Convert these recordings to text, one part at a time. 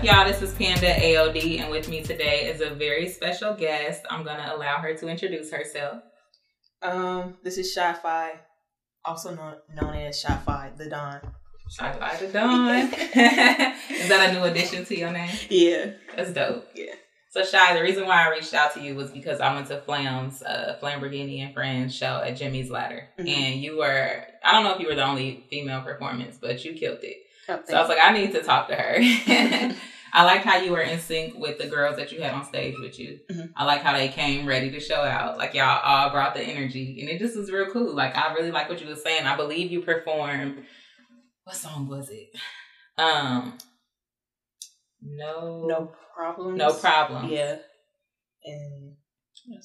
Up, y'all? This is Panda AOD, and with me today is a very special guest. I'm gonna allow her to introduce herself. Um, this is Shyfye, also known, known as Shy Fi, the Don. Shyfye the Don. is that a new addition to your name? Yeah. That's dope. Yeah. So Shy, the reason why I reached out to you was because I went to Flam's uh Lamborghini and Friends show at Jimmy's Ladder. Mhm. And you were I don't know if you were the only female performance, but you killed it. So I was like, I need to talk to her. I like how you were in sync with the girls that you had on stage with you. Mhm. I like how they came ready to show out. Like y'all all brought the energy, and it just was real cool. Like I really like what you were saying. I believe you performed. What song was it? Um, no, no problem. no problem. Yeah. And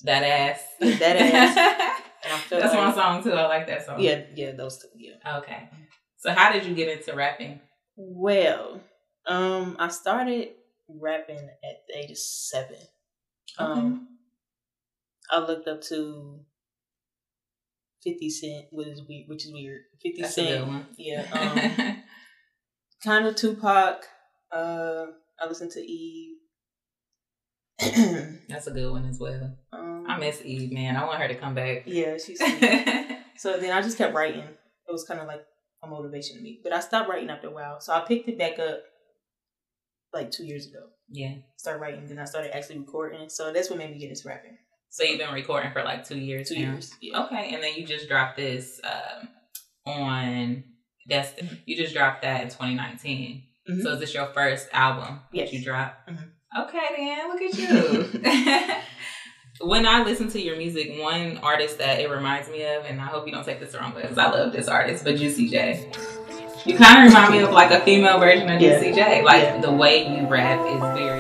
that ass. Yeah, that ass. And I feel That's like, my song too. I like that song. Yeah, yeah, those two. Yeah. Okay. So how did you get into rapping? Well, um, I started rapping at the age of seven. Um, I looked up to Fifty Cent, which is weird. Which is weird. Fifty That's a good Cent. one. Yeah. Um, kind of Tupac. Uh, I listened to Eve. That's a good one as well. um, I miss Eve, man. I want her to come back. Yeah, she's. so then I just kept writing. It was kind of like a motivation to me, but I stopped writing after a while. So I picked it back up like two years ago. yeah. Started writing, then I started actually recording. So that's what made me get into rapping. So you've been recording for like two years. Two now? years. Yeah. Okay, and then you just dropped this um, on. That's you just dropped that in 2019. Mhm. So is this your first album Yes. that you dropped? Mhm. Okay, then look at you. when I listen to your music, one artist that it reminds me of, and I hope you don't take this the wrong way, because I love this artist, but Juicy J. You kind of remind me of like a female version of Yeah. Juicy J. Like Yeah. the way you rap is very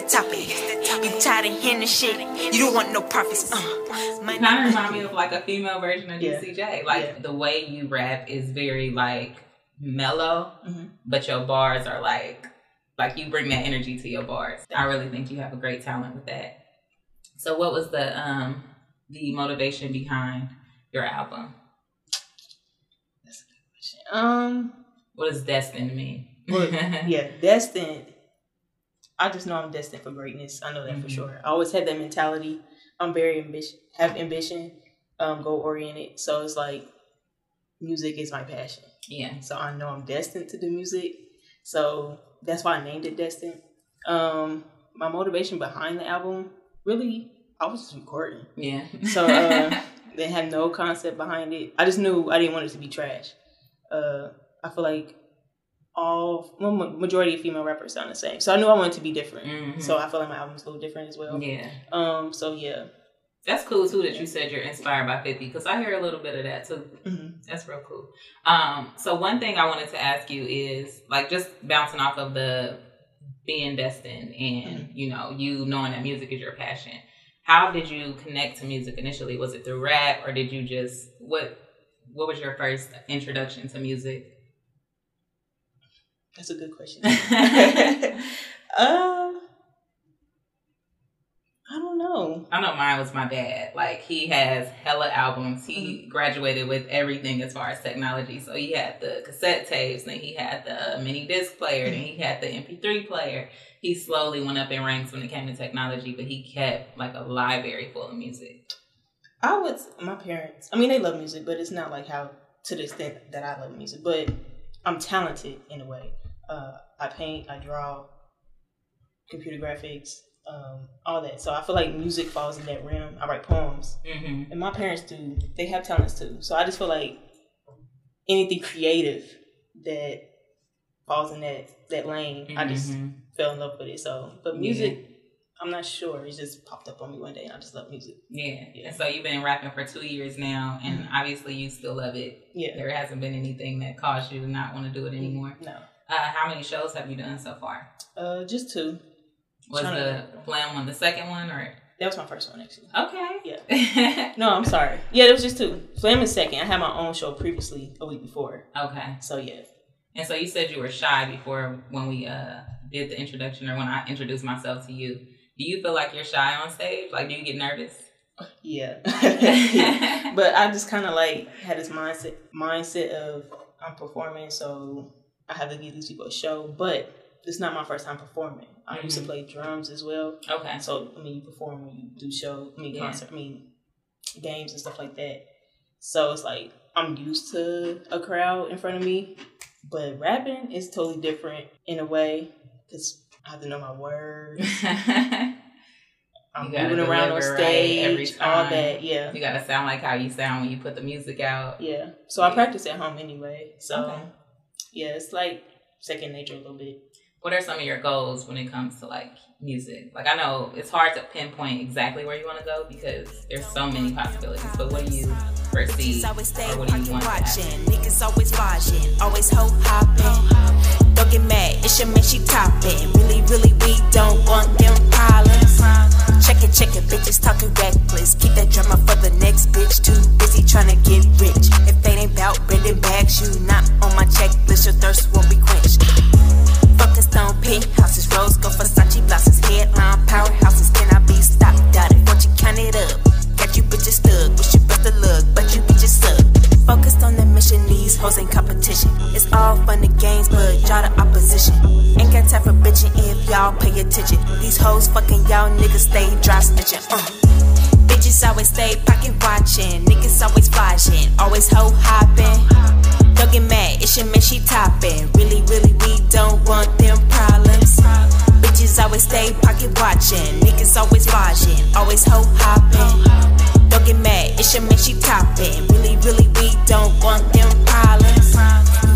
the topic. You tired of hearing the shit? You don't want no profits. Uh, money, kind of remind me of like a female version of Yeah. Juicy J. Like Yeah. the way you rap is very like mellow, Mhm. but your bars are like like you bring that energy to your bars. I really think you have a great talent with that. So what was the um the motivation behind your album? That's a good question. Um. What does destined mean? Well, yeah, destined. I just know I'm destined for greatness. I know that for Mhm. sure. I always had that mentality. I'm very ambition, have ambition, um, goal oriented. So it's like music is my passion. yeah. So I know I'm destined to do music. So that's why I named it Destined. Um, my motivation behind the album, really, I was just recording. Yeah. So uh, they had no concept behind it. I just knew I didn't want it to be trash. Uh, I feel like all well, majority of female rappers sound the same. So I knew I wanted to be different. Mhm. So I feel like my album's a little different as well. yeah. Um. So yeah. That's cool too that you said you're inspired by 50 because I hear a little bit of that too. hmm That's real cool. Um, so one thing I wanted to ask you is like just bouncing off of the being destined and you know you knowing that music is your passion. How did you connect to music initially? Was it through rap or did you just what? What was your first introduction to music? That's a good question. I um. I don't know. I know mine was my dad. Like he has hella albums. He graduated with everything as far as technology. So he had the cassette tapes, and he had the mini disc player, and he had the MP3 player. He slowly went up in ranks when it came to technology, but he kept like a library full of music. I would. My parents. I mean, they love music, but it's not like how to the extent that I love music. But I'm talented in a way. Uh, I paint. I draw. Computer graphics. Um, all that. So I feel like music falls in that realm. I write poems, Mm-hmm. and my parents do. They have talents too. So I just feel like anything creative that falls in that that lane. I just Mhm. fell in love with it. So, but music, I'm not sure. It just popped up on me one day, and I just love music. yeah. Yeah. And so you've been rapping for two years now, and Mhm. obviously you still love it. Yeah. There hasn't been anything that caused you to not want to do it anymore. No. Uh, how many shows have you done so far? Uh, just two. Was the. Flam one the second one or That was my first one actually. okay? Yeah. No, I'm sorry. Yeah, it was just two. Flam is second. I had my own show previously a week before. okay. So yeah. And so you said you were shy before when we uh did the introduction or when I introduced myself to you. Do you feel like you're shy on stage? Like, do you get nervous? Yeah. Yeah. But I just kind of like had this mindset mindset of I'm performing, so I have to give these people a show. But it's not my first time performing. I used to Mhm. play drums as well. Okay. So I mean, you perform when you do show, I mean, Yeah. concert, I mean, games and stuff like that. So it's like I'm used to a crowd in front of me, but rapping is totally different in a way because I have to know my words. I'm moving around on deliver right every stage, all that. Yeah, you gotta sound like how you sound when you put the music out. yeah. So I practice at home anyway. So Okay. Yeah, it's like second nature a little bit. What are some of your goals when it comes to like music? Like I know it's hard to pinpoint exactly where you want to go because there's so many possibilities. But what do you foresee, Niggas always stay or what do you want to happen? watching. Niggas always watching, always hoe hopping. Don't get mad, it's your man, she topping. Really, really, we don't want them problems. Check it, check it, bitches talking reckless. Keep that drama for the next bitch. Too busy trying to get rich. If they ain't bout bending bags, you not always hoe hopping. Don't get mad, it's your man, she topping. Really, really, we don't want them problems. Bitches always stay pocket watching. Niggas always flashing, always hoe hopping. Don't get mad, it's your man, she topping. Really, really, we don't want them problems.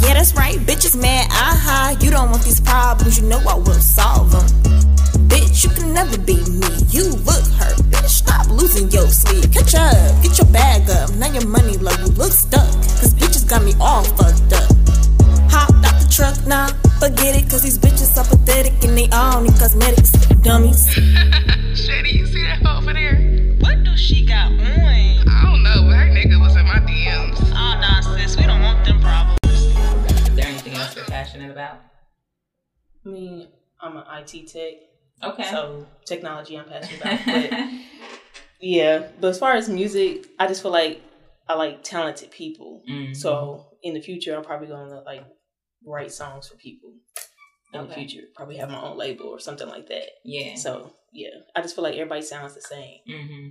Yeah, that's right, bitches mad, aha. You don't want these problems, you know I will solve them. Bitch, you can never be me. You look hurt. Bitch, stop losing your sleep. Catch up, get your bag up. Now your money got me all fucked up. Hopped out the truck, nah, forget it. Cause these bitches are pathetic and they all need cosmetics. Dummies. Shady, you see that over there? What do she got on? I don't know, but her nigga was in my DMs. Oh, nah, sis, we don't want them problems. Is there anything else you're passionate about? I mean, I'm an IT tech, Okay. so technology I'm passionate about. But yeah, but as far as music, I just feel like I like talented people. Mhm. So in the future, I'm probably going to like write songs for people. In the future, probably have my own label or something like that. yeah. So yeah, I just feel like everybody sounds the same. hmm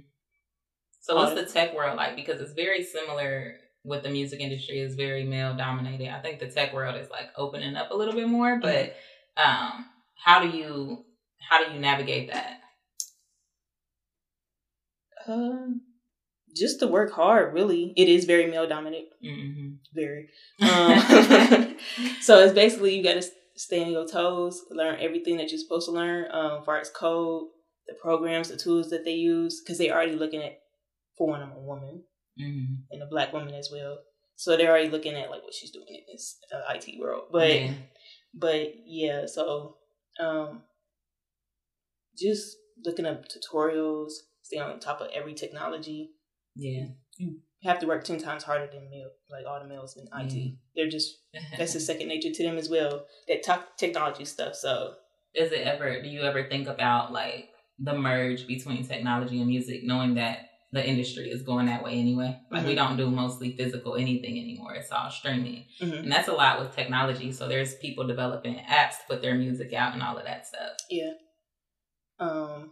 So what's the tech world like? Because it's very similar with the music industry. is very male dominated. I think the tech world is like opening up a little bit more. But um, how do you how do you navigate that? Um, just to work hard, really. It is very male dominant, hmm very. Um, so it's basically you got to stay on your toes, learn everything that you're supposed to learn. Um, as far as code, the programs, the tools that they use, because they're already looking at for one, I'm a woman hmm and a black woman as well. So they're already looking at like what she's doing in this uh, IT world. But yeah. but yeah, so um, just looking up tutorials, stay on top of every technology. Yeah. You have to work ten times harder than male, like all the males in IT. Mhm. They're just that's a second nature to them as well. That top technology stuff. So Is it ever? Do you ever think about like the merge between technology and music, knowing that the industry is going that way anyway? Like we Mhm. don't do mostly physical anything anymore; it's all streaming, mhm. and that's a lot with technology. So there's people developing apps to put their music out and all of that stuff. yeah. Um.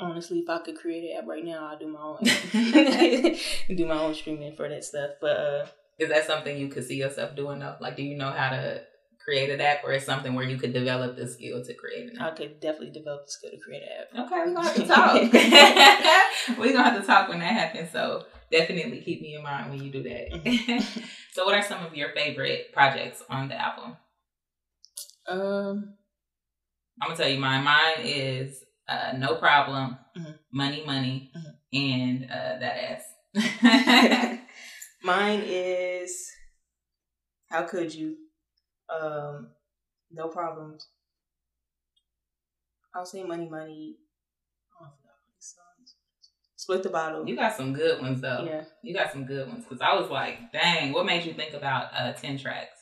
Honestly, if I could create an app right now, I'd do my own, do my own streaming for that stuff. But uh, Is that something you could see yourself doing though? Like, do you know how to create an app, or is something where you could develop the skill to create an I could definitely develop the skill to create an app. Okay, we're gonna have to talk. we're gonna have to talk when that happens. So, definitely keep me in mind when you do Mm-hmm. that. so, what are some of your favorite projects on the album? Um, I'm gonna tell you mine. Mine is uh, no problem, Mhm. money, money, Mhm. and uh, that ass. mine is how could you? Um, no problems. I'll say money, money. I forgot these songs. Split the bottle. you got some good ones though. yeah, You got some good ones because I was like, dang, what made you think about uh, ten tracks?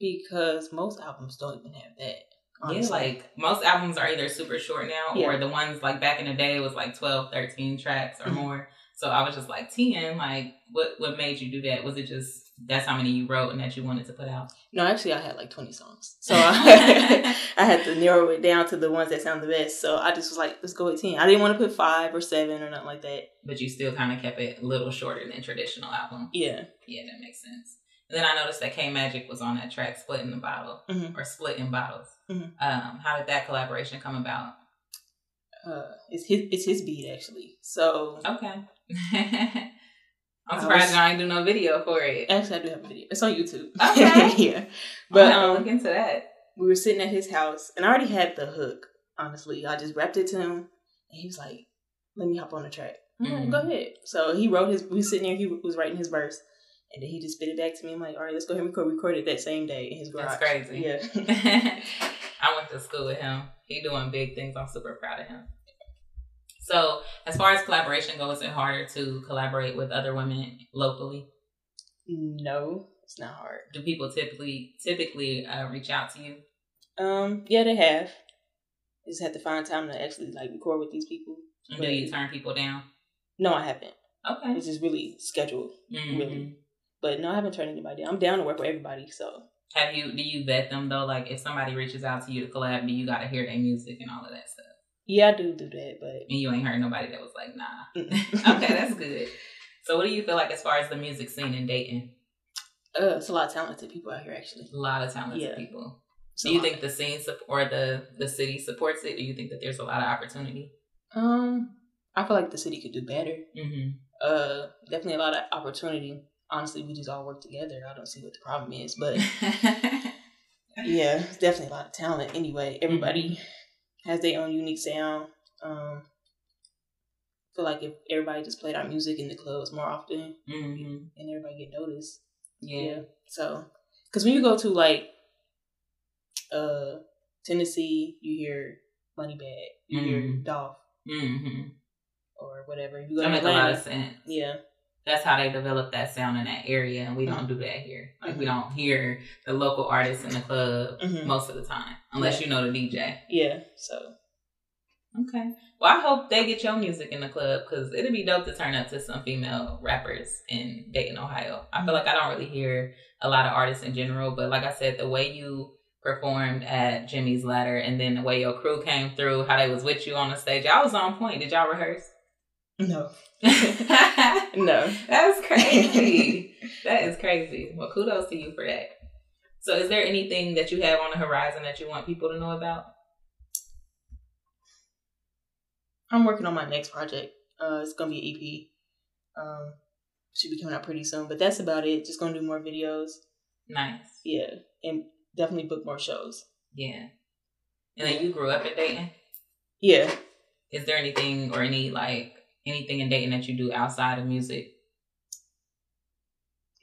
because most albums don't even have that. Yeah, like most albums are either super short now or the ones like back in the day was like 12, 13 tracks or Mhm. more. So I was just like, 10, like what what made you do that? Was it just that's how many you wrote and that you wanted to put out? no, actually, I had like twenty songs, so I, I had to narrow it down to the ones that sound the best. So I just was like, let's go with ten. I didn't want to put five or seven or nothing like that. but you still kind of kept it a little shorter than traditional album. Yeah, Yeah, that makes sense. And then I noticed that K Magic was on that track, Splitting the Bottle Mhm. or Splitting Bottles. Mhm. Um, how did that collaboration come about? uh, it's his it's his beat actually. So Okay. I'm I surprised was- y'all ain't do no video for it. actually, I do have a video. It's on YouTube. Okay. yeah, But um, look into that. we were sitting at his house, and I already had the hook. Honestly, I just rapped it to him, and he was like, "Let me hop on the track." Mhm. "Go ahead." So he wrote his. We sitting there. He was writing his verse, and then he just spit it back to me. I'm like, "All right, let's go ahead and record." Recorded that same day in his garage. That's crazy. Yeah. I went to school with him. He doing big things. I'm super proud of him. So, as far as collaboration goes, is it harder to collaborate with other women locally? no, it's not hard. Do people typically typically uh, reach out to you? Um, yeah, they have. Just have to find time to actually like record with these people. And do you turn people down? No, I haven't. Okay. It's just really scheduled. Mhm. Really. But no, I haven't turned anybody down. I'm down to work with everybody. So Have you? Do you vet them though? Like, if somebody reaches out to you to collab, do you got to hear their music and all of that stuff? yeah, I do do that. But And you ain't heard nobody that was like, nah. Okay, that's good. So, what do you feel like as far as the music scene in Dayton? uh, it's a lot of talented people out here actually. A lot of talented Yeah. people. So Do you think the scene or the the city supports it? Do you think that there's a lot of opportunity? Um, I feel like the city could do better. Mm-hmm. Uh, definitely a lot of opportunity. Honestly, we just all work together. I don't see what the problem is, but yeah, it's definitely a lot of talent. Anyway, everybody has their own unique sound. Um, I feel like if everybody just played our music in the clubs more often, hmm and everybody get noticed. Yeah. So, because when you go to like uh Tennessee, you hear Moneybagg, you hear Mhm. Dolph hmm or whatever. You go That to makes a lot of sense. yeah, That's how they develop that sound in that area, and we don't do that here. Like we Mhm. don't hear the local artists in the club Mhm. most of the time, unless you know the DJ. yeah. So Okay. Well, I hope they get your music in the club because it'd be dope to turn up to some female rappers in Dayton, Ohio. I feel like I don't really hear a lot of artists in general, but like I said, the way you performed at Jimmy's Ladder and then the way your crew came through, how they was with you on the stage, I was on point. Did y'all rehearse? no, That's crazy. that is crazy. Well, kudos to you for that. So, is there anything that you have on the horizon that you want people to know about? I'm working on my next project. Uh, it's gonna be an EP. Um, should be coming out pretty soon. But that's about it. Just gonna do more videos. Nice. Yeah, and definitely book more shows. Yeah. And then you grew up in Dayton. Yeah. Is there anything or any like anything in Dayton that you do outside of music?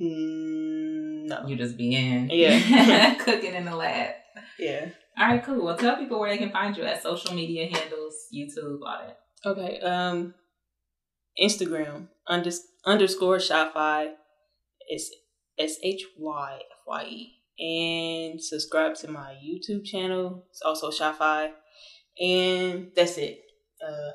Mm, no. You just be in, Yeah. cooking in the lab. Yeah. All right, cool. Well, tell people where they can find you at social media handles, YouTube, all that. Okay. Um, Instagram unders- underscore Shyfye. It's S H Y F Y E. And subscribe to my YouTube channel. It's also Shyfye. And that's it. Uh,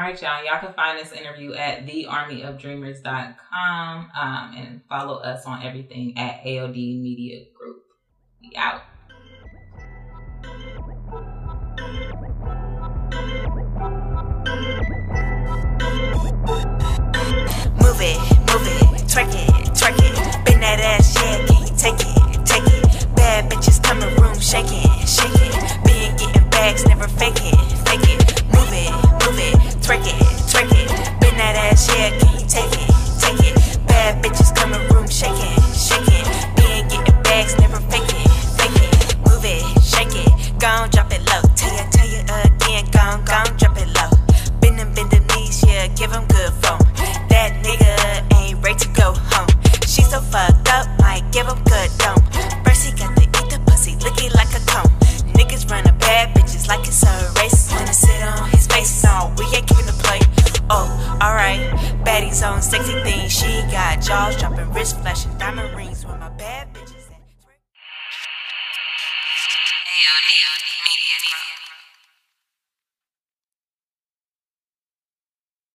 All right, y'all. Y'all can find this interview at thearmyofdreamers.com um, and follow us on everything at AOD Media Group. We out. Move it, move it, twerk it, twerk it. Bend that ass, yeah, can you take it,